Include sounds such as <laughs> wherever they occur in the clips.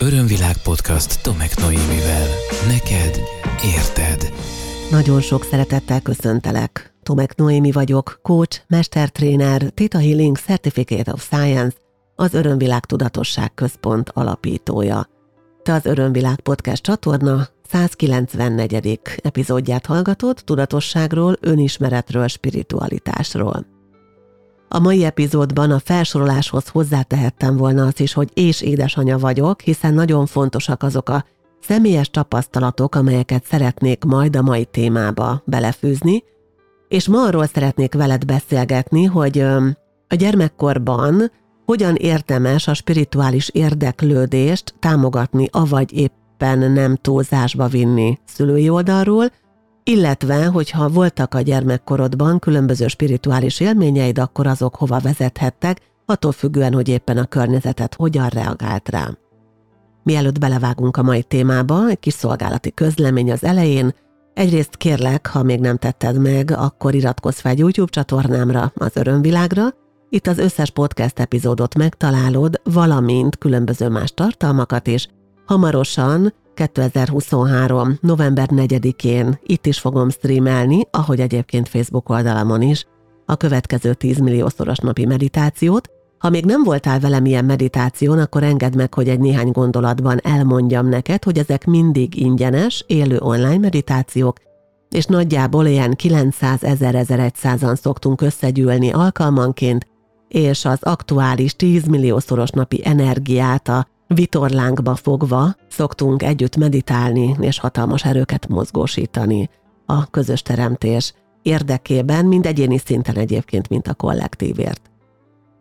Örömvilág podcast Tomek Noémivel. Neked érted. Nagyon sok szeretettel köszöntelek. Tomek Noémi vagyok, coach, mestertréner, Theta Healing Certificate of Science, az Örömvilág Tudatosság Központ alapítója. Te az Örömvilág podcast csatorna 194. epizódját hallgatod tudatosságról, önismeretről, spiritualitásról. A mai epizódban a felsoroláshoz hozzátehettem volna azt is, hogy és édesanyja vagyok, hiszen nagyon fontosak azok a személyes tapasztalatok, amelyeket szeretnék majd a mai témába belefűzni, és ma arról szeretnék veled beszélgetni, hogy a gyermekkorban hogyan érdemes a spirituális érdeklődést támogatni, avagy éppen nem túlzásba vinni szülői oldalról, illetve, hogyha voltak a gyermekkorodban különböző spirituális élményeid, akkor azok hova vezethettek, attól függően, hogy éppen a környezetet hogyan reagált rá. Mielőtt belevágunk a mai témába, egy kis szolgálati közlemény az elején, egyrészt kérlek, ha még nem tetted meg, akkor iratkozz fel YouTube csatornámra, az Örömvilágra, itt az összes podcast epizódot megtalálod, valamint különböző más tartalmakat is. Hamarosan 2023. november 4-én itt is fogom streamelni, ahogy egyébként Facebook oldalamon is, a következő 10 milliószoros napi meditációt. Ha még nem voltál velem ilyen meditáción, akkor engedd meg, hogy egy néhány gondolatban elmondjam neked, hogy ezek mindig ingyenes, élő online meditációk, és nagyjából ilyen 900 1100-an szoktunk összegyűlni alkalmanként, és az aktuális 10 milliószoros napi energiát a vitorlánkba fogva szoktunk együtt meditálni és hatalmas erőket mozgósítani a közös teremtés érdekében, mind egyéni szinten egyébként, mint a kollektívért.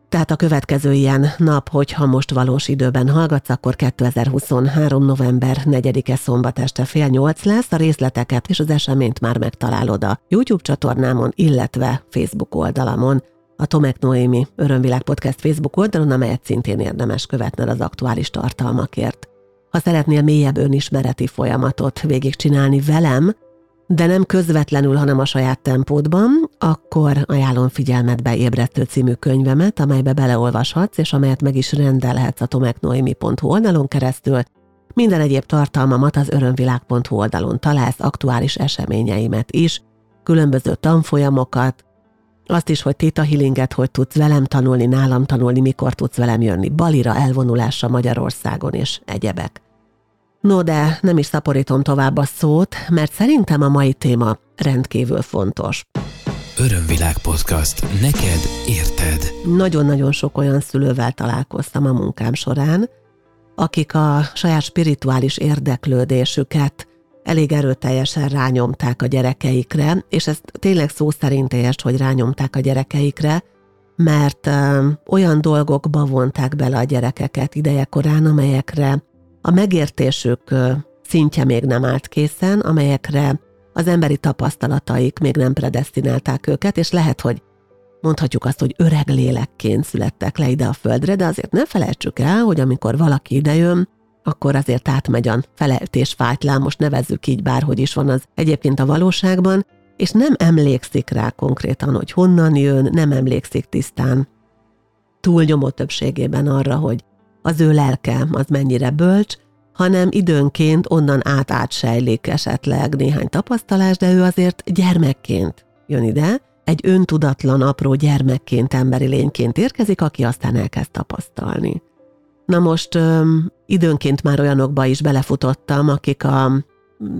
Tehát a következő ilyen nap, hogyha most valós időben hallgatsz, akkor 2023. november 4-e szombat este fél nyolc lesz, a részleteket és az eseményt már megtalálod a YouTube csatornámon, illetve Facebook oldalamon, a Tomek Noémi Örömvilág Podcast Facebook oldalon, amelyet szintén érdemes követned az aktuális tartalmakért. Ha szeretnél mélyebb önismereti folyamatot végigcsinálni velem, de nem közvetlenül, hanem a saját tempódban, akkor ajánlom figyelmetbe Ébresztő című könyvemet, amelybe beleolvashatsz, és amelyet meg is rendelhetsz a tomeknoemi.hu oldalon keresztül. Minden egyéb tartalmamat az örömvilág.hu oldalon találsz, aktuális eseményeimet is, különböző tanfolyamokat, azt is, hogy Tita Healinget hogy tudsz velem tanulni, nálam tanulni, mikor tudsz velem jönni, Balira elvonulásra Magyarországon és egyebek. No, de nem is szaporítom tovább a szót, mert szerintem a mai téma rendkívül fontos. Örömvilág podcast. Neked érted. Nagyon-nagyon sok olyan szülővel találkoztam a munkám során, akik a saját spirituális érdeklődésüket elég erőteljesen rányomták a gyerekeikre, és ez tényleg szó szerint helyes, hogy rányomták a gyerekeikre, mert olyan dolgokba vonták bele a gyerekeket idejekorán, amelyekre a megértésük szintje még nem állt készen, amelyekre az emberi tapasztalataik még nem predestinálták őket, és lehet, hogy mondhatjuk azt, hogy öreg lélekként születtek le ide a földre, de azért ne felejtsük el, hogy amikor valaki idejön, akkor azért átmegy a feleltés fájtlán, most nevezzük így bárhogy is van az egyébként a valóságban, és nem emlékszik rá konkrétan, hogy honnan jön, nem emlékszik tisztán túlnyomó többségében arra, hogy az ő lelke az mennyire bölcs, hanem időnként onnan át átsejlik esetleg néhány tapasztalás, de ő azért gyermekként jön ide, egy öntudatlan, apró gyermekként, emberi lényként érkezik, aki aztán elkezd tapasztalni. Na most öm, időnként már olyanokba is belefutottam, akik a,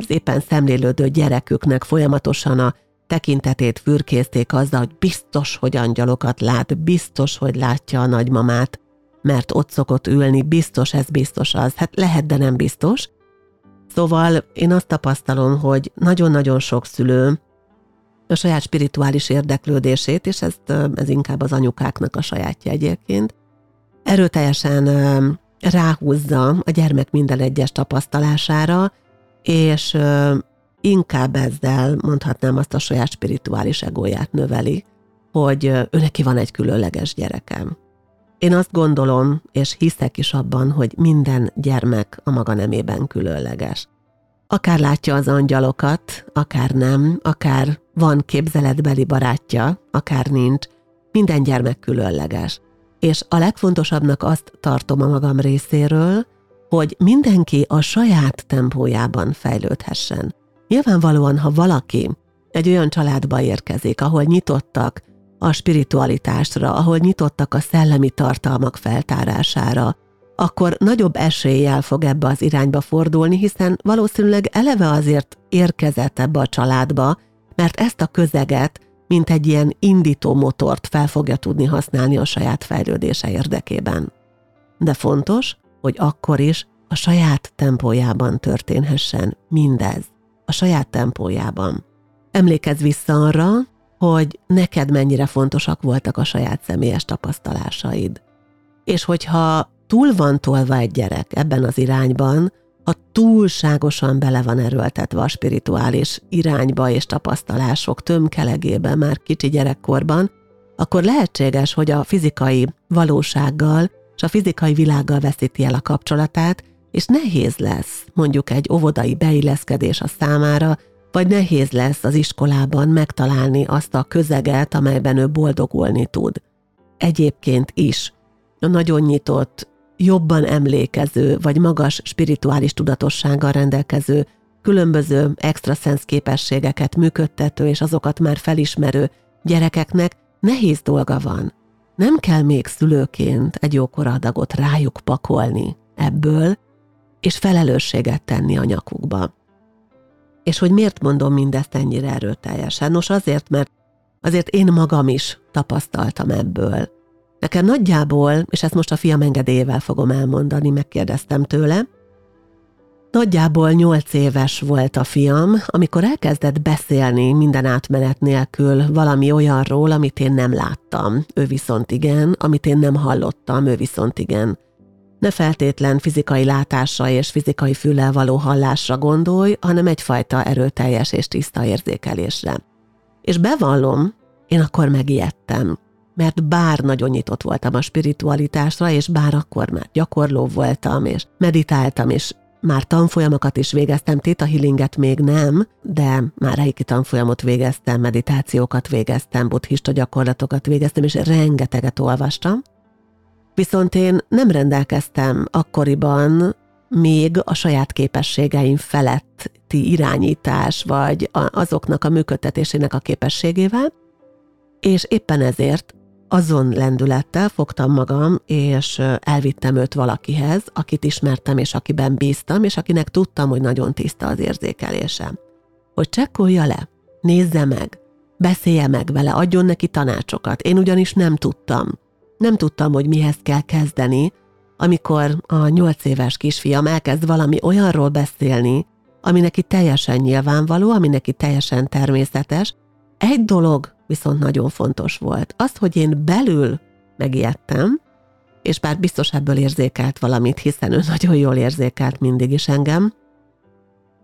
éppen szemlélődő gyereküknek folyamatosan a tekintetét fürkészték azzal, hogy biztos, hogy angyalokat lát, biztos, hogy látja a nagymamát, mert ott szokott ülni, biztos ez, biztos az. Hát lehet, de nem biztos. Szóval én azt tapasztalom, hogy nagyon-nagyon sok szülő a saját spirituális érdeklődését, és ezt, ez inkább az anyukáknak a sajátja egyébként, erőteljesen ráhúzza a gyermek minden egyes tapasztalására, és inkább ezzel mondhatnám azt a saját spirituális egóját növeli, hogy ő neki van egy különleges gyerekem. Én azt gondolom, és hiszek is abban, hogy minden gyermek a maga nemében különleges. Akár látja az angyalokat, akár nem, akár van képzeletbeli barátja, akár nincs, minden gyermek különleges és a legfontosabbnak azt tartom a magam részéről, hogy mindenki a saját tempójában fejlődhessen. Nyilvánvalóan, ha valaki egy olyan családba érkezik, ahol nyitottak a spiritualitásra, ahol nyitottak a szellemi tartalmak feltárására, akkor nagyobb eséllyel fog ebbe az irányba fordulni, hiszen valószínűleg eleve azért érkezett ebbe a családba, mert ezt a közeget, mint egy ilyen indító motort fel fogja tudni használni a saját fejlődése érdekében. De fontos, hogy akkor is a saját tempójában történhessen mindez, a saját tempójában. Emlékezz vissza arra, hogy neked mennyire fontosak voltak a saját személyes tapasztalásaid. És hogyha túl van tolva egy gyerek ebben az irányban, ha túlságosan bele van erőltetve a spirituális irányba és tapasztalások tömkelegében már kicsi gyerekkorban, akkor lehetséges, hogy a fizikai valósággal és a fizikai világgal veszíti el a kapcsolatát, és nehéz lesz mondjuk egy óvodai beilleszkedés a számára, vagy nehéz lesz az iskolában megtalálni azt a közeget, amelyben ő boldogulni tud. Egyébként is a nagyon nyitott, jobban emlékező, vagy magas spirituális tudatossággal rendelkező, különböző extraszensz képességeket működtető és azokat már felismerő gyerekeknek nehéz dolga van. Nem kell még szülőként egy jókora adagot rájuk pakolni ebből, és felelősséget tenni a nyakukba. És hogy miért mondom mindezt ennyire erőteljesen? Nos azért, mert azért én magam is tapasztaltam ebből. Nekem nagyjából, és ezt most a fiam engedélyével fogom elmondani, megkérdeztem tőle, Nagyjából nyolc éves volt a fiam, amikor elkezdett beszélni minden átmenet nélkül valami olyanról, amit én nem láttam. Ő viszont igen, amit én nem hallottam, ő viszont igen. Ne feltétlen fizikai látásra és fizikai füllel való hallásra gondolj, hanem egyfajta erőteljes és tiszta érzékelésre. És bevallom, én akkor megijedtem, mert bár nagyon nyitott voltam a spiritualitásra, és bár akkor már gyakorló voltam, és meditáltam, és már tanfolyamokat is végeztem, Theta Healinget még nem, de már reiki tanfolyamot végeztem, meditációkat végeztem, buddhista gyakorlatokat végeztem, és rengeteget olvastam. Viszont én nem rendelkeztem akkoriban még a saját képességeim feletti irányítás, vagy azoknak a működtetésének a képességével, és éppen ezért azon lendülettel fogtam magam, és elvittem őt valakihez, akit ismertem, és akiben bíztam, és akinek tudtam, hogy nagyon tiszta az érzékelése. Hogy csekkolja le, nézze meg, beszélje meg vele, adjon neki tanácsokat. Én ugyanis nem tudtam. Nem tudtam, hogy mihez kell kezdeni, amikor a nyolc éves kisfiam elkezd valami olyanról beszélni, ami neki teljesen nyilvánvaló, ami neki teljesen természetes. Egy dolog viszont nagyon fontos volt. Az, hogy én belül megijedtem, és bár biztos ebből érzékelt valamit, hiszen ő nagyon jól érzékelt mindig is engem,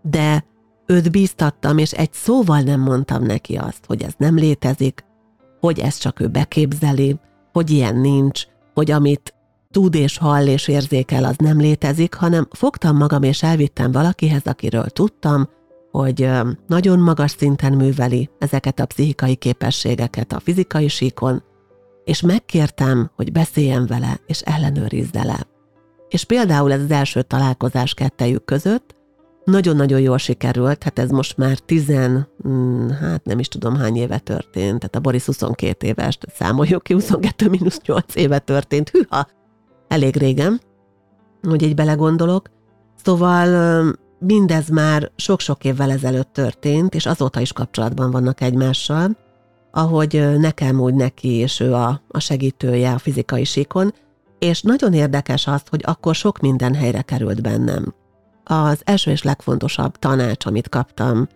de őt bíztattam, és egy szóval nem mondtam neki azt, hogy ez nem létezik, hogy ezt csak ő beképzeli, hogy ilyen nincs, hogy amit tud és hall és érzékel, az nem létezik, hanem fogtam magam és elvittem valakihez, akiről tudtam, hogy nagyon magas szinten műveli ezeket a pszichikai képességeket a fizikai síkon, és megkértem, hogy beszéljen vele, és ellenőrizze le. És például ez az első találkozás kettejük között nagyon-nagyon jól sikerült, hát ez most már tizen, mm, hát nem is tudom hány éve történt, tehát a Boris 22 éves, számoljuk ki, 22 mínusz 8 éve történt, hűha, elég régen, hogy így belegondolok. Szóval mindez már sok-sok évvel ezelőtt történt, és azóta is kapcsolatban vannak egymással, ahogy nekem úgy neki, és ő a, a segítője a fizikai síkon, és nagyon érdekes az, hogy akkor sok minden helyre került bennem. Az első és legfontosabb tanács, amit kaptam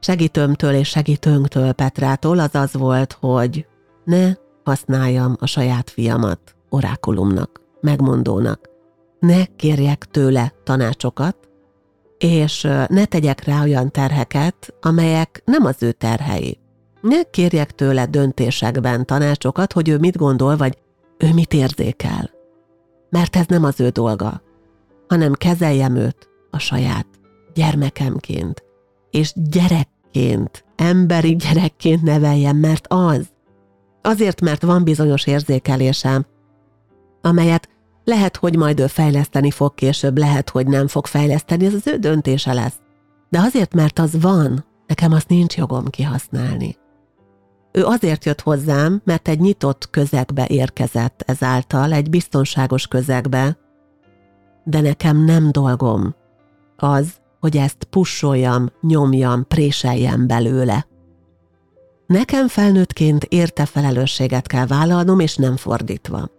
segítőmtől és segítőnktől Petrától, az az volt, hogy ne használjam a saját fiamat orákulumnak, megmondónak. Ne kérjek tőle tanácsokat, és ne tegyek rá olyan terheket, amelyek nem az ő terhei. Ne kérjek tőle döntésekben tanácsokat, hogy ő mit gondol, vagy ő mit érzékel. Mert ez nem az ő dolga, hanem kezeljem őt a saját gyermekemként, és gyerekként, emberi gyerekként neveljem, mert az. Azért, mert van bizonyos érzékelésem, amelyet Lehet, hogy majd ő fejleszteni fog később, lehet, hogy nem fog fejleszteni, ez az ő döntése lesz. De azért, mert az van, nekem azt nincs jogom kihasználni. Ő azért jött hozzám, mert egy nyitott közegbe érkezett ezáltal, egy biztonságos közegbe, de nekem nem dolgom az, hogy ezt pusoljam, nyomjam, préseljem belőle. Nekem felnőttként érte felelősséget kell vállalnom, és nem fordítva.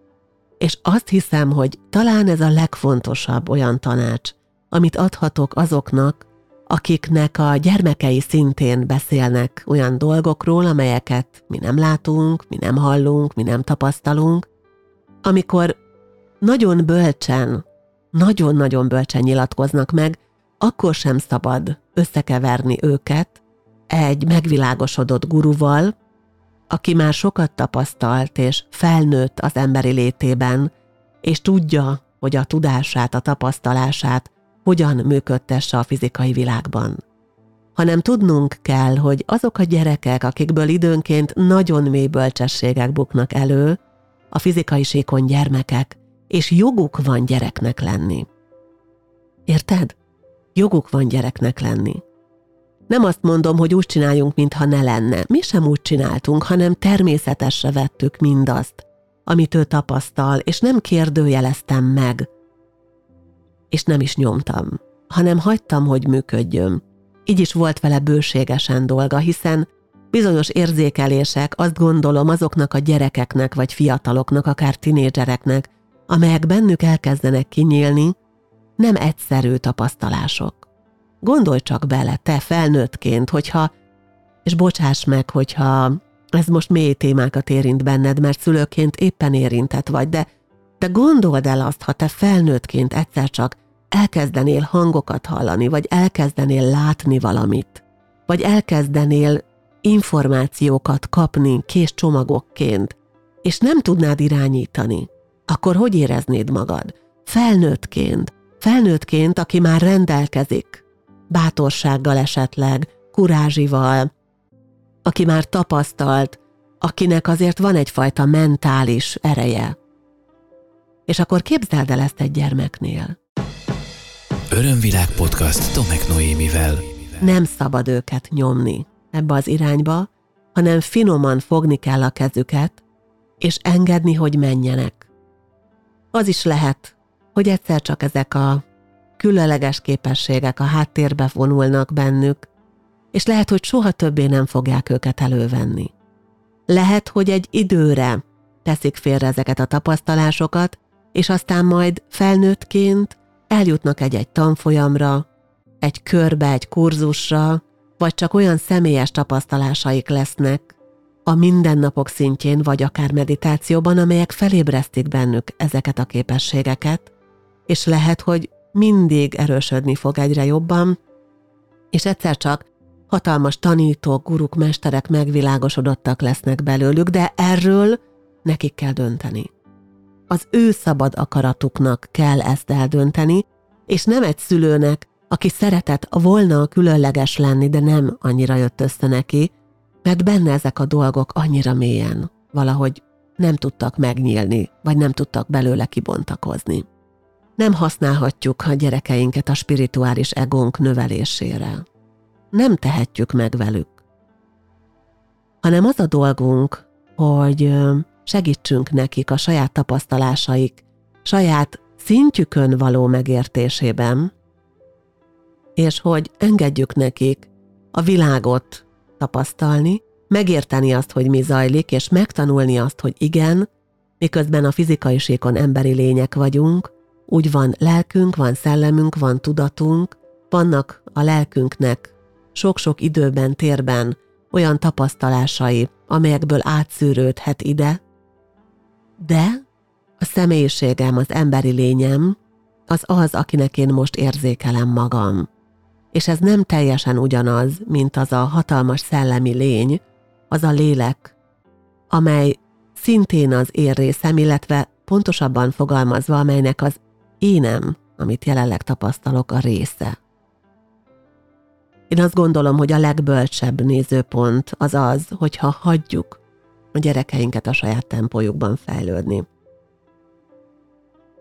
És azt hiszem, hogy talán ez a legfontosabb olyan tanács, amit adhatok azoknak, akiknek a gyermekei szintén beszélnek olyan dolgokról, amelyeket mi nem látunk, mi nem hallunk, mi nem tapasztalunk, amikor nagyon bölcsen, nagyon-nagyon bölcsen nyilatkoznak meg, akkor sem szabad összekeverni őket egy megvilágosodott guruval, aki már sokat tapasztalt és felnőtt az emberi létében, és tudja, hogy a tudását, a tapasztalását hogyan működtesse a fizikai világban. Hanem tudnunk kell, hogy azok a gyerekek, akikből időnként nagyon mély bölcsességek buknak elő, a fizikai síkon gyermekek, és joguk van gyereknek lenni. Érted? Joguk van gyereknek lenni. Nem azt mondom, hogy úgy csináljunk, mintha ne lenne. Mi sem úgy csináltunk, hanem természetesre vettük mindazt, amit ő tapasztal, és nem kérdőjeleztem meg, és nem is nyomtam, hanem hagytam, hogy működjön. Így is volt vele bőségesen dolga, hiszen bizonyos érzékelések, azt gondolom azoknak a gyerekeknek vagy fiataloknak, akár tinédzsereknek, amelyek bennük elkezdenek kinyílni, nem egyszerű tapasztalások. Gondolj csak bele, te felnőttként, hogyha, és bocsáss meg, hogyha ez most mély témákat érint benned, mert szülőként éppen érintett vagy, de te gondold el azt, ha te felnőttként egyszer csak elkezdenél hangokat hallani, vagy elkezdenél látni valamit, vagy elkezdenél információkat kapni kés csomagokként, és nem tudnád irányítani, akkor hogy éreznéd magad? Felnőttként, felnőttként, aki már rendelkezik, bátorsággal esetleg, kurázsival, aki már tapasztalt, akinek azért van egyfajta mentális ereje. És akkor képzeld el ezt egy gyermeknél. Örömvilág podcast Tomek Noémivel. Nem szabad őket nyomni ebbe az irányba, hanem finoman fogni kell a kezüket, és engedni, hogy menjenek. Az is lehet, hogy egyszer csak ezek a különleges képességek a háttérbe vonulnak bennük, és lehet, hogy soha többé nem fogják őket elővenni. Lehet, hogy egy időre teszik félre ezeket a tapasztalásokat, és aztán majd felnőttként eljutnak egy-egy tanfolyamra, egy körbe, egy kurzusra, vagy csak olyan személyes tapasztalásaik lesznek a mindennapok szintjén, vagy akár meditációban, amelyek felébresztik bennük ezeket a képességeket, és lehet, hogy mindig erősödni fog egyre jobban, és egyszer csak hatalmas tanítók, guruk, mesterek megvilágosodottak lesznek belőlük, de erről nekik kell dönteni az ő szabad akaratuknak kell ezt eldönteni, és nem egy szülőnek, aki szeretett volna különleges lenni, de nem annyira jött össze neki, mert benne ezek a dolgok annyira mélyen, valahogy nem tudtak megnyílni, vagy nem tudtak belőle kibontakozni. Nem használhatjuk a gyerekeinket a spirituális egónk növelésére. Nem tehetjük meg velük. Hanem az a dolgunk, hogy segítsünk nekik a saját tapasztalásaik, saját szintjükön való megértésében, és hogy engedjük nekik a világot tapasztalni, megérteni azt, hogy mi zajlik, és megtanulni azt, hogy igen, miközben a fizikai síkon emberi lények vagyunk, úgy van lelkünk, van szellemünk, van tudatunk, vannak a lelkünknek sok-sok időben, térben olyan tapasztalásai, amelyekből átszűrődhet ide, de a személyiségem, az emberi lényem, az az, akinek én most érzékelem magam. És ez nem teljesen ugyanaz, mint az a hatalmas szellemi lény, az a lélek, amely szintén az én részem, illetve pontosabban fogalmazva, amelynek az énem, amit jelenleg tapasztalok, a része. Én azt gondolom, hogy a legbölcsebb nézőpont az az, hogyha hagyjuk a gyerekeinket a saját tempójukban fejlődni.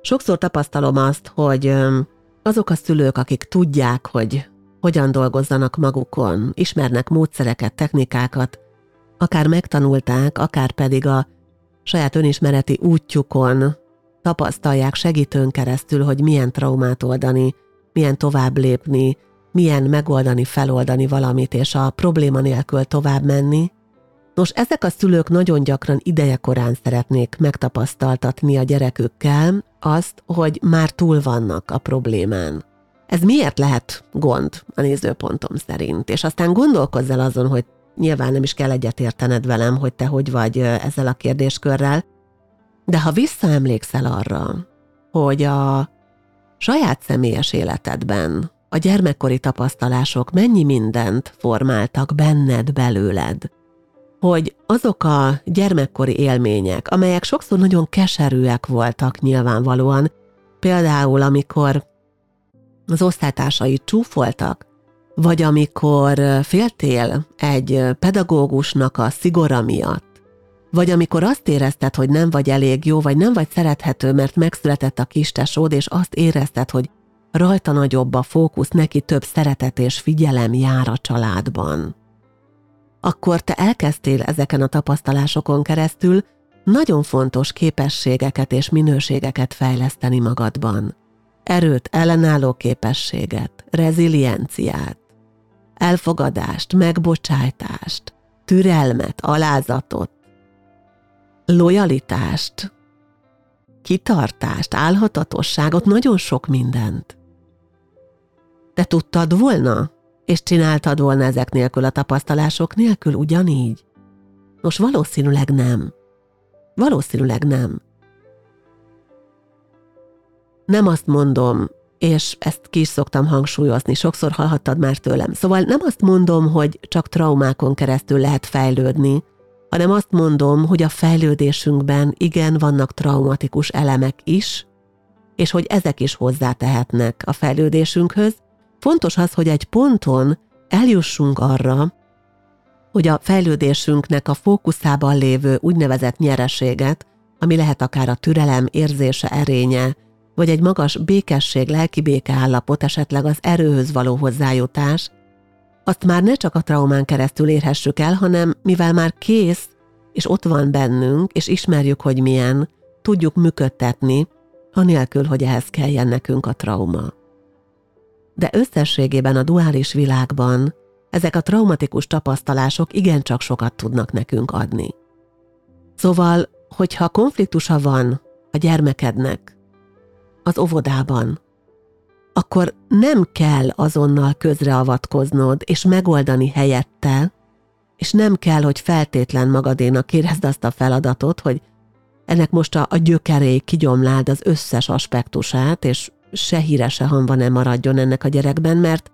Sokszor tapasztalom azt, hogy azok a szülők, akik tudják, hogy hogyan dolgozzanak magukon, ismernek módszereket, technikákat, akár megtanulták, akár pedig a saját önismereti útjukon tapasztalják segítőn keresztül, hogy milyen traumát oldani, milyen tovább lépni, milyen megoldani, feloldani valamit, és a probléma nélkül tovább menni. Nos, ezek a szülők nagyon gyakran idejekorán szeretnék megtapasztaltatni a gyerekükkel azt, hogy már túl vannak a problémán. Ez miért lehet gond a nézőpontom szerint? És aztán gondolkozz el azon, hogy nyilván nem is kell egyetértened velem, hogy te hogy vagy ezzel a kérdéskörrel, de ha visszaemlékszel arra, hogy a saját személyes életedben a gyermekkori tapasztalások mennyi mindent formáltak benned, belőled, hogy azok a gyermekkori élmények, amelyek sokszor nagyon keserűek voltak nyilvánvalóan, például amikor az osztálytársai csúfoltak, vagy amikor féltél egy pedagógusnak a szigora miatt, vagy amikor azt érezted, hogy nem vagy elég jó, vagy nem vagy szerethető, mert megszületett a kistesód, és azt érezted, hogy rajta nagyobb a fókusz, neki több szeretet és figyelem jár a családban. Akkor te elkezdtél ezeken a tapasztalásokon keresztül nagyon fontos képességeket és minőségeket fejleszteni magadban. Erőt, ellenálló képességet, rezilienciát, elfogadást, megbocsájtást, türelmet, alázatot, lojalitást, kitartást, álhatatosságot, nagyon sok mindent. Te tudtad volna, és csináltad volna ezek nélkül a tapasztalások nélkül ugyanígy? Nos, valószínűleg nem. Valószínűleg nem. Nem azt mondom, és ezt ki is szoktam hangsúlyozni, sokszor hallhattad már tőlem. Szóval nem azt mondom, hogy csak traumákon keresztül lehet fejlődni, hanem azt mondom, hogy a fejlődésünkben igen vannak traumatikus elemek is, és hogy ezek is hozzátehetnek a fejlődésünkhöz. Fontos az, hogy egy ponton eljussunk arra, hogy a fejlődésünknek a fókuszában lévő úgynevezett nyereséget, ami lehet akár a türelem érzése erénye, vagy egy magas békesség, lelki békeállapot, esetleg az erőhöz való hozzájutás, azt már ne csak a traumán keresztül érhessük el, hanem mivel már kész, és ott van bennünk, és ismerjük, hogy milyen, tudjuk működtetni, anélkül, hogy ehhez kelljen nekünk a trauma. De összességében a duális világban ezek a traumatikus tapasztalások igencsak sokat tudnak nekünk adni. Szóval, hogyha konfliktusa van a gyermekednek az óvodában, akkor nem kell azonnal közreavatkoznod és megoldani helyette, és nem kell, hogy feltétlen magadénak érezd azt a feladatot, hogy ennek most a, a gyökeré kigyomlád az összes aspektusát, és se híre, se hamba nem maradjon ennek a gyerekben, mert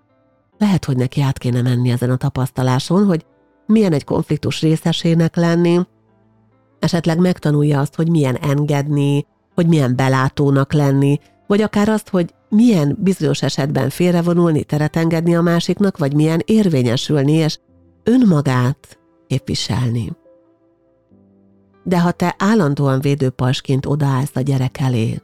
lehet, hogy neki át kéne menni ezen a tapasztaláson, hogy milyen egy konfliktus részesének lenni, esetleg megtanulja azt, hogy milyen engedni, hogy milyen belátónak lenni, vagy akár azt, hogy milyen bizonyos esetben félrevonulni, teret engedni a másiknak, vagy milyen érvényesülni, és önmagát képviselni. De ha te állandóan védőpasként odaállsz a gyerek elé,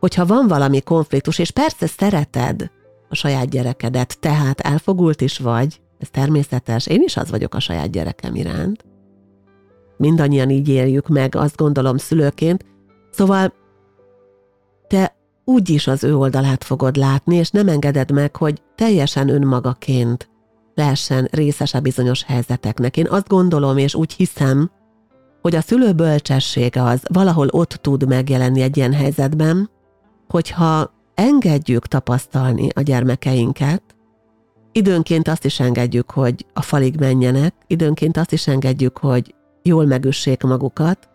hogyha van valami konfliktus, és persze szereted a saját gyerekedet, tehát elfogult is vagy, ez természetes, én is az vagyok a saját gyerekem iránt. Mindannyian így éljük meg, azt gondolom szülőként, szóval te úgy is az ő oldalát fogod látni, és nem engeded meg, hogy teljesen önmagaként lehessen részese bizonyos helyzeteknek. Én azt gondolom, és úgy hiszem, hogy a szülő bölcsessége az valahol ott tud megjelenni egy ilyen helyzetben, hogyha engedjük tapasztalni a gyermekeinket, időnként azt is engedjük, hogy a falig menjenek, időnként azt is engedjük, hogy jól megüssék magukat,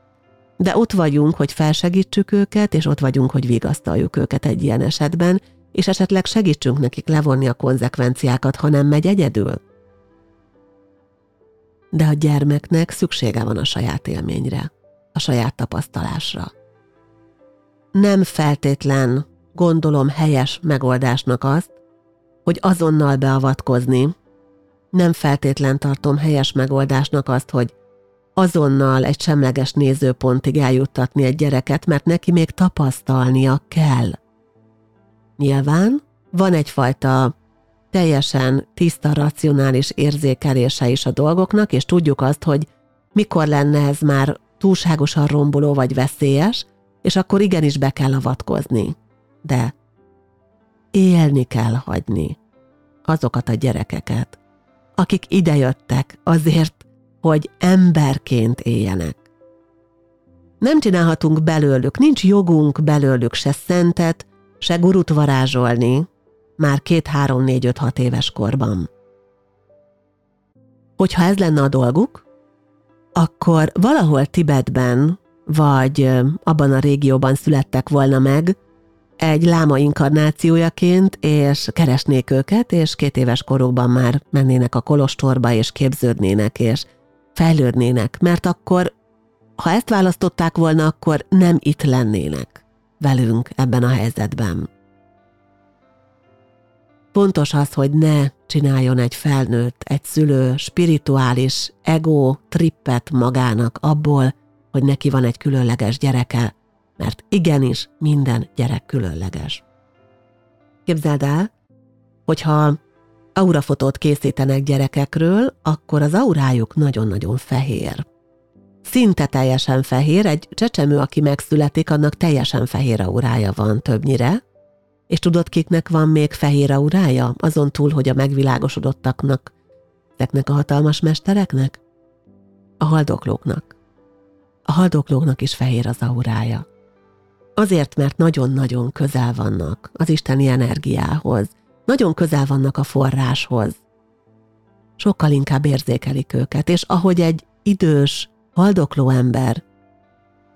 de ott vagyunk, hogy felsegítsük őket, és ott vagyunk, hogy vigasztaljuk őket egy ilyen esetben, és esetleg segítsünk nekik levonni a konzekvenciákat, ha nem megy egyedül. De a gyermeknek szüksége van a saját élményre, a saját tapasztalásra. Nem feltétlen gondolom helyes megoldásnak azt, hogy azonnal beavatkozni, nem feltétlen tartom helyes megoldásnak azt, hogy azonnal egy semleges nézőpontig eljuttatni egy gyereket, mert neki még tapasztalnia kell. Nyilván van egyfajta teljesen tiszta, racionális érzékelése is a dolgoknak, és tudjuk azt, hogy mikor lenne ez már túlságosan romboló vagy veszélyes, és akkor igenis be kell avatkozni. De élni kell hagyni azokat a gyerekeket, akik idejöttek azért, hogy emberként éljenek. Nem csinálhatunk belőlük, nincs jogunk belőlük se szentet, se gurut varázsolni, már két, három, négy, öt, hat éves korban. Hogyha ez lenne a dolguk, akkor valahol Tibetben, vagy abban a régióban születtek volna meg, egy láma inkarnációjaként, és keresnék őket, és két éves korukban már mennének a kolostorba, és képződnének, és fejlődnének, mert akkor, ha ezt választották volna, akkor nem itt lennének velünk ebben a helyzetben. Pontos az, hogy ne csináljon egy felnőtt, egy szülő spirituális ego trippet magának abból, hogy neki van egy különleges gyereke, mert igenis minden gyerek különleges. Képzeld el, hogyha aurafotót készítenek gyerekekről, akkor az aurájuk nagyon-nagyon fehér. Szinte teljesen fehér, egy csecsemő, aki megszületik, annak teljesen fehér aurája van többnyire, és tudod, kiknek van még fehér aurája, azon túl, hogy a megvilágosodottaknak, ezeknek a hatalmas mestereknek? A haldoklóknak. A haldoklóknak is fehér az aurája. Azért, mert nagyon-nagyon közel vannak az isteni energiához, nagyon közel vannak a forráshoz. Sokkal inkább érzékelik őket, és ahogy egy idős, haldokló ember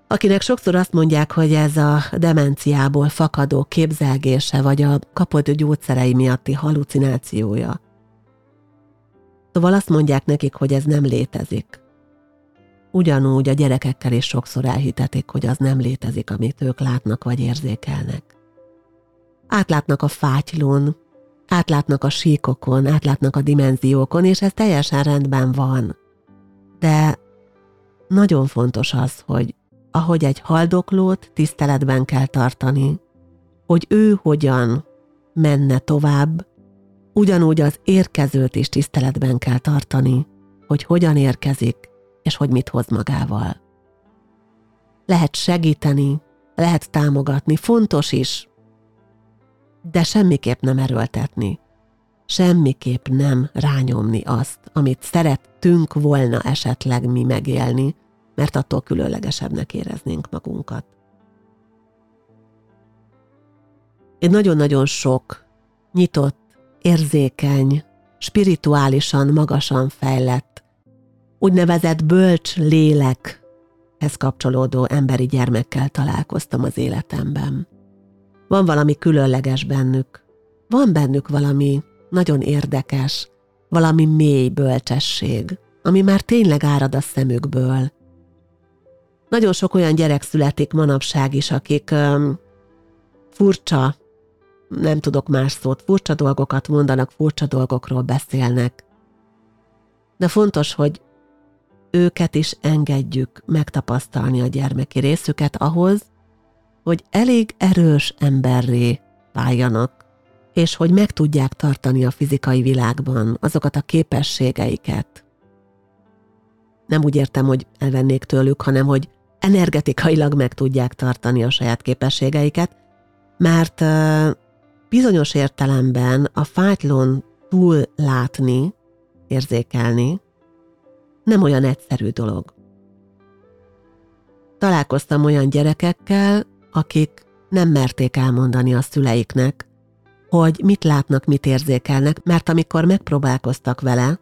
akinek sokszor azt mondják, hogy ez a demenciából fakadó képzelgése, vagy a kapott gyógyszerei miatti halucinációja. Szóval azt mondják nekik, hogy ez nem létezik. Ugyanúgy a gyerekekkel is sokszor elhitetik, hogy az nem létezik, amit ők látnak vagy érzékelnek. Átlátnak a fátylón, átlátnak a síkokon, átlátnak a dimenziókon, és ez teljesen rendben van. De nagyon fontos az, hogy ahogy egy haldoklót tiszteletben kell tartani, hogy ő hogyan menne tovább, ugyanúgy az érkezőt is tiszteletben kell tartani, hogy hogyan érkezik, és hogy mit hoz magával. Lehet segíteni, lehet támogatni, fontos is, de semmiképp nem erőltetni, semmiképp nem rányomni azt, amit szerettünk volna esetleg mi megélni, mert attól különlegesebbnek éreznénk magunkat. Egy nagyon-nagyon sok nyitott, érzékeny, spirituálisan magasan fejlett, úgynevezett bölcs lélekhez kapcsolódó emberi gyermekkel találkoztam az életemben. Van valami különleges bennük, van bennük valami nagyon érdekes, valami mély bölcsesség, ami már tényleg árad a szemükből, nagyon sok olyan gyerek születik manapság is, akik um, furcsa, nem tudok más szót, furcsa dolgokat mondanak, furcsa dolgokról beszélnek. De fontos, hogy őket is engedjük megtapasztalni a gyermeki részüket ahhoz, hogy elég erős emberré váljanak, és hogy meg tudják tartani a fizikai világban azokat a képességeiket. Nem úgy értem, hogy elvennék tőlük, hanem hogy energetikailag meg tudják tartani a saját képességeiket, mert bizonyos értelemben a fájtlón túl látni, érzékelni nem olyan egyszerű dolog. Találkoztam olyan gyerekekkel, akik nem merték elmondani a szüleiknek, hogy mit látnak, mit érzékelnek, mert amikor megpróbálkoztak vele,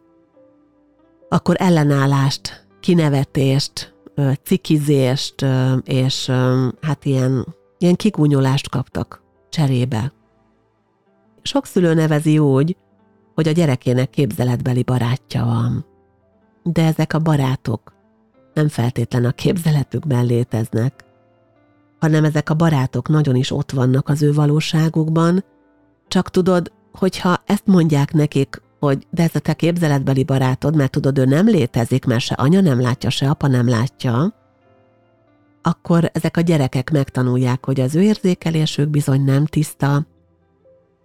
akkor ellenállást, kinevetést, cikizést és hát ilyen, ilyen kigúnyolást kaptak cserébe. Sok szülő nevezi úgy, hogy a gyerekének képzeletbeli barátja van. De ezek a barátok nem feltétlen a képzeletükben léteznek, hanem ezek a barátok nagyon is ott vannak az ő valóságukban, csak tudod, hogyha ezt mondják nekik hogy de ez a te képzeletbeli barátod, mert tudod, ő nem létezik, mert se anya nem látja, se apa nem látja, akkor ezek a gyerekek megtanulják, hogy az ő érzékelésük bizony nem tiszta,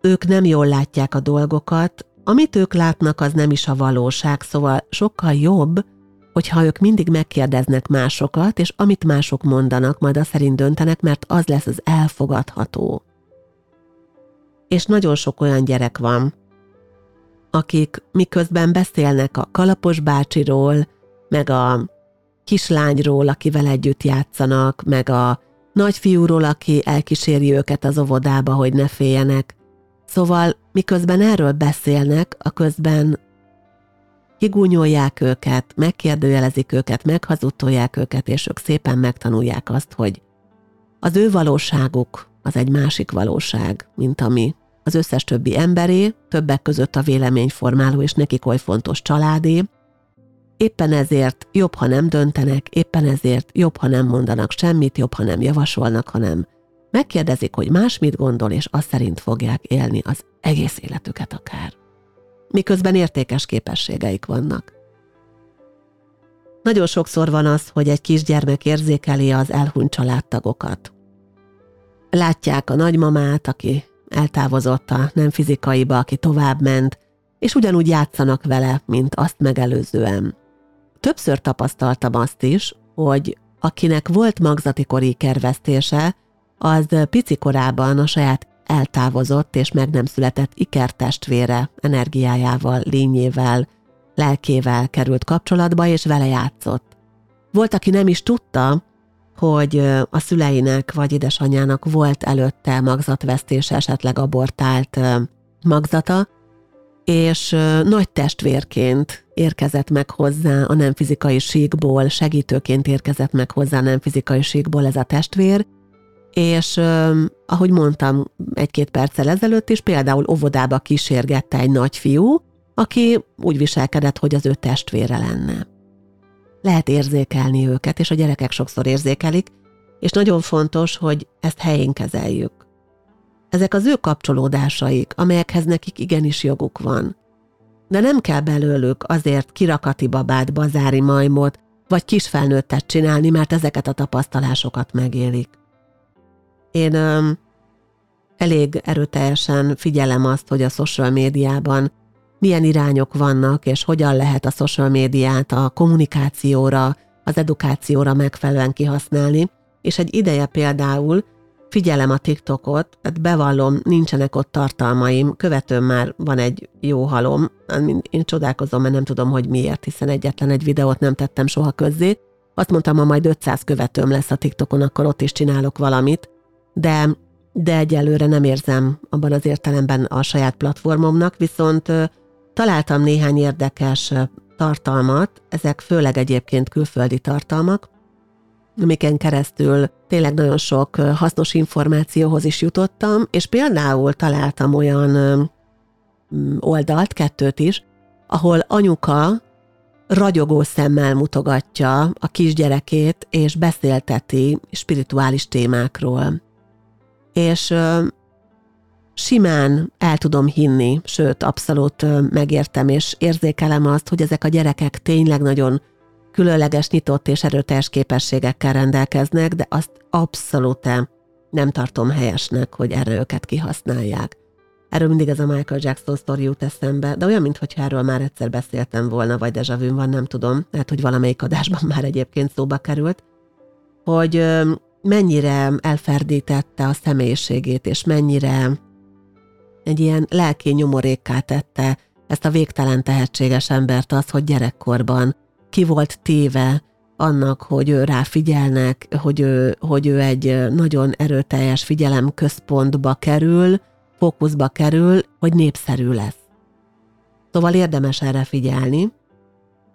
ők nem jól látják a dolgokat, amit ők látnak, az nem is a valóság, szóval sokkal jobb, hogyha ők mindig megkérdeznek másokat, és amit mások mondanak, majd azt szerint döntenek, mert az lesz az elfogadható. És nagyon sok olyan gyerek van, akik miközben beszélnek a kalapos bácsiról, meg a kislányról, akivel együtt játszanak, meg a nagyfiúról, aki elkíséri őket az óvodába, hogy ne féljenek. Szóval miközben erről beszélnek, a közben kigúnyolják őket, megkérdőjelezik őket, meghazudtolják őket, és ők szépen megtanulják azt, hogy az ő valóságuk az egy másik valóság, mint ami az összes többi emberé, többek között a véleményformáló és nekik oly fontos családé, Éppen ezért jobb, ha nem döntenek, éppen ezért jobb, ha nem mondanak semmit, jobb, ha nem javasolnak, hanem megkérdezik, hogy más mit gondol, és azt szerint fogják élni az egész életüket akár. Miközben értékes képességeik vannak. Nagyon sokszor van az, hogy egy kisgyermek érzékeli az elhunyt családtagokat. Látják a nagymamát, aki eltávozott a nem fizikaiba, aki tovább ment, és ugyanúgy játszanak vele, mint azt megelőzően. Többször tapasztaltam azt is, hogy akinek volt magzati kori kervesztése, az pici korában a saját eltávozott és meg nem született ikertestvére energiájával, lényével, lelkével került kapcsolatba, és vele játszott. Volt, aki nem is tudta, hogy a szüleinek vagy édesanyjának volt előtte magzatvesztése, esetleg abortált magzata, és nagy testvérként érkezett meg hozzá a nem fizikai síkból, segítőként érkezett meg hozzá a nem fizikai síkból ez a testvér, és ahogy mondtam egy-két perccel ezelőtt is, például óvodába kísérgette egy nagyfiú, aki úgy viselkedett, hogy az ő testvére lenne. Lehet érzékelni őket, és a gyerekek sokszor érzékelik, és nagyon fontos, hogy ezt helyén kezeljük. Ezek az ő kapcsolódásaik, amelyekhez nekik igenis joguk van. De nem kell belőlük azért kirakati babát, bazári majmot, vagy kisfelnőttet csinálni, mert ezeket a tapasztalásokat megélik. Én öm, elég erőteljesen figyelem azt, hogy a social médiában milyen irányok vannak, és hogyan lehet a social médiát a kommunikációra, az edukációra megfelelően kihasználni, és egy ideje például figyelem a TikTokot, tehát bevallom, nincsenek ott tartalmaim, követőm már van egy jó halom, én csodálkozom, mert nem tudom, hogy miért, hiszen egyetlen egy videót nem tettem soha közzé. Azt mondtam, ha majd 500 követőm lesz a TikTokon, akkor ott is csinálok valamit, de, de egyelőre nem érzem abban az értelemben a saját platformomnak, viszont találtam néhány érdekes tartalmat, ezek főleg egyébként külföldi tartalmak, amiken keresztül tényleg nagyon sok hasznos információhoz is jutottam, és például találtam olyan oldalt, kettőt is, ahol anyuka ragyogó szemmel mutogatja a kisgyerekét, és beszélteti spirituális témákról. És simán el tudom hinni, sőt, abszolút megértem, és érzékelem azt, hogy ezek a gyerekek tényleg nagyon különleges, nyitott és erőteljes képességekkel rendelkeznek, de azt abszolút nem tartom helyesnek, hogy erre őket kihasználják. Erről mindig ez a Michael Jackson sztori jut eszembe, de olyan, mintha erről már egyszer beszéltem volna, vagy deja van, nem tudom, lehet, hogy valamelyik adásban <laughs> már egyébként szóba került, hogy mennyire elferdítette a személyiségét, és mennyire egy ilyen lelki nyomorékká tette ezt a végtelen tehetséges embert az, hogy gyerekkorban ki volt téve annak, hogy ő ráfigyelnek, hogy ő, hogy ő egy nagyon erőteljes figyelem központba kerül, fókuszba kerül, hogy népszerű lesz. Szóval érdemes erre figyelni,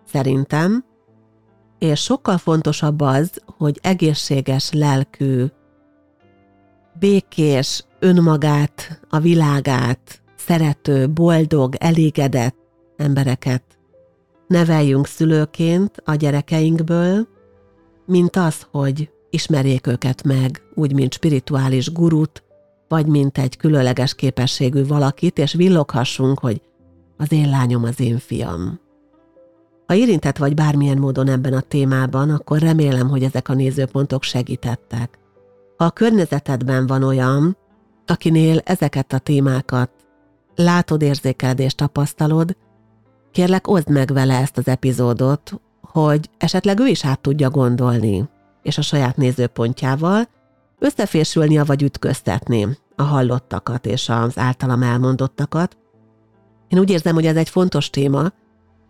szerintem, és sokkal fontosabb az, hogy egészséges lelkű, békés, önmagát, a világát, szerető, boldog, elégedett embereket neveljünk szülőként a gyerekeinkből, mint az, hogy ismerjék őket meg, úgy, mint spirituális gurut, vagy mint egy különleges képességű valakit, és villoghassunk, hogy az én lányom, az én fiam. Ha érintett vagy bármilyen módon ebben a témában, akkor remélem, hogy ezek a nézőpontok segítettek. Ha a környezetedben van olyan, akinél ezeket a témákat látod, érzékeled és tapasztalod, kérlek oszd meg vele ezt az epizódot, hogy esetleg ő is át tudja gondolni, és a saját nézőpontjával összefésülni, vagy ütköztetni a hallottakat és az általam elmondottakat. Én úgy érzem, hogy ez egy fontos téma,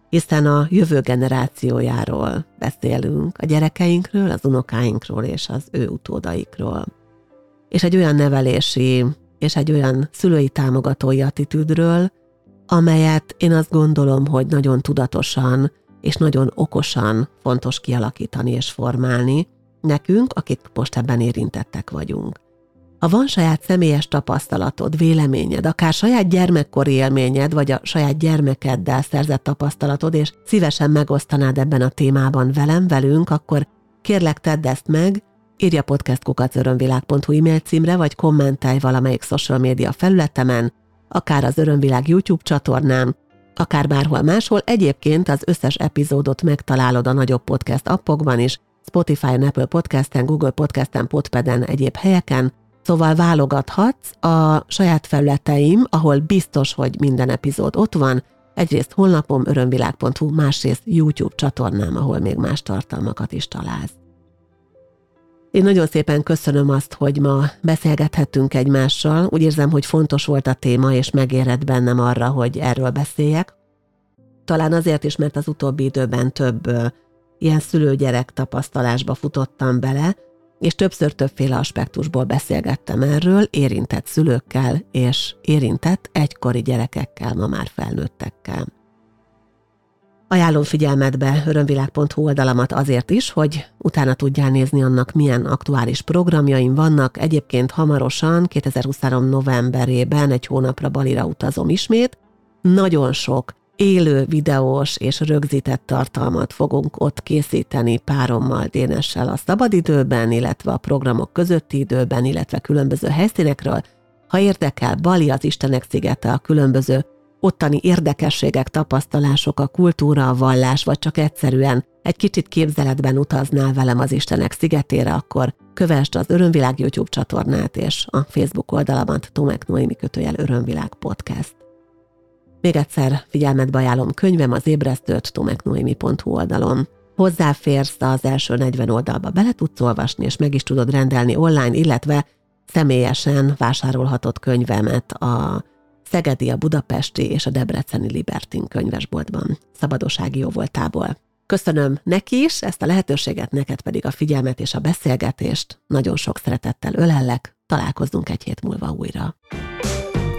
hiszen a jövő generációjáról beszélünk, a gyerekeinkről, az unokáinkról és az ő utódaikról. És egy olyan nevelési és egy olyan szülői támogatói attitűdről, amelyet én azt gondolom, hogy nagyon tudatosan és nagyon okosan fontos kialakítani és formálni, nekünk, akik most ebben érintettek vagyunk. Ha van saját személyes tapasztalatod, véleményed, akár saját gyermekkori élményed, vagy a saját gyermekeddel szerzett tapasztalatod, és szívesen megosztanád ebben a témában velem, velünk, akkor kérlek tedd ezt meg, írja podcastkukacörömvilág.hu e-mail címre, vagy kommentelj valamelyik social média felületemen, akár az Örömvilág YouTube csatornán, akár bárhol máshol. Egyébként az összes epizódot megtalálod a nagyobb podcast appokban is, Spotify-on, Apple Podcasten, Google Podcasten, Podpeden, egyéb helyeken, Szóval válogathatsz a saját felületeim, ahol biztos, hogy minden epizód ott van, egyrészt honlapom örömvilág.hu, másrészt YouTube csatornám, ahol még más tartalmakat is találsz. Én nagyon szépen köszönöm azt, hogy ma beszélgethettünk egymással. Úgy érzem, hogy fontos volt a téma, és megérett bennem arra, hogy erről beszéljek. Talán azért is, mert az utóbbi időben több ilyen szülőgyerek tapasztalásba futottam bele, és többször többféle aspektusból beszélgettem erről, érintett szülőkkel és érintett egykori gyerekekkel, ma már felnőttekkel. Ajánlom figyelmetbe örömvilág.hu oldalamat azért is, hogy utána tudjál nézni annak, milyen aktuális programjaim vannak. Egyébként hamarosan, 2023 novemberében egy hónapra Balira utazom ismét. Nagyon sok élő videós és rögzített tartalmat fogunk ott készíteni párommal, Dénessel a szabadidőben, illetve a programok közötti időben, illetve különböző helyszínekről. Ha érdekel, Bali az Istenek szigete a különböző ottani érdekességek, tapasztalások, a kultúra, a vallás, vagy csak egyszerűen egy kicsit képzeletben utaznál velem az Istenek szigetére, akkor kövesd az Örömvilág YouTube csatornát és a Facebook oldalamat Tomek Noémi kötőjel Örömvilág Podcast. Még egyszer figyelmetbe ajánlom könyvem az ébresztőt tomeknoemi.hu oldalon. Hozzáférsz az első 40 oldalba, bele tudsz olvasni, és meg is tudod rendelni online, illetve személyesen vásárolhatod könyvemet a Szegedi, a Budapesti és a Debreceni Libertin könyvesboltban, szabadósági jóvoltából. Köszönöm neki is ezt a lehetőséget, neked pedig a figyelmet és a beszélgetést. Nagyon sok szeretettel ölellek, találkozzunk egy hét múlva újra.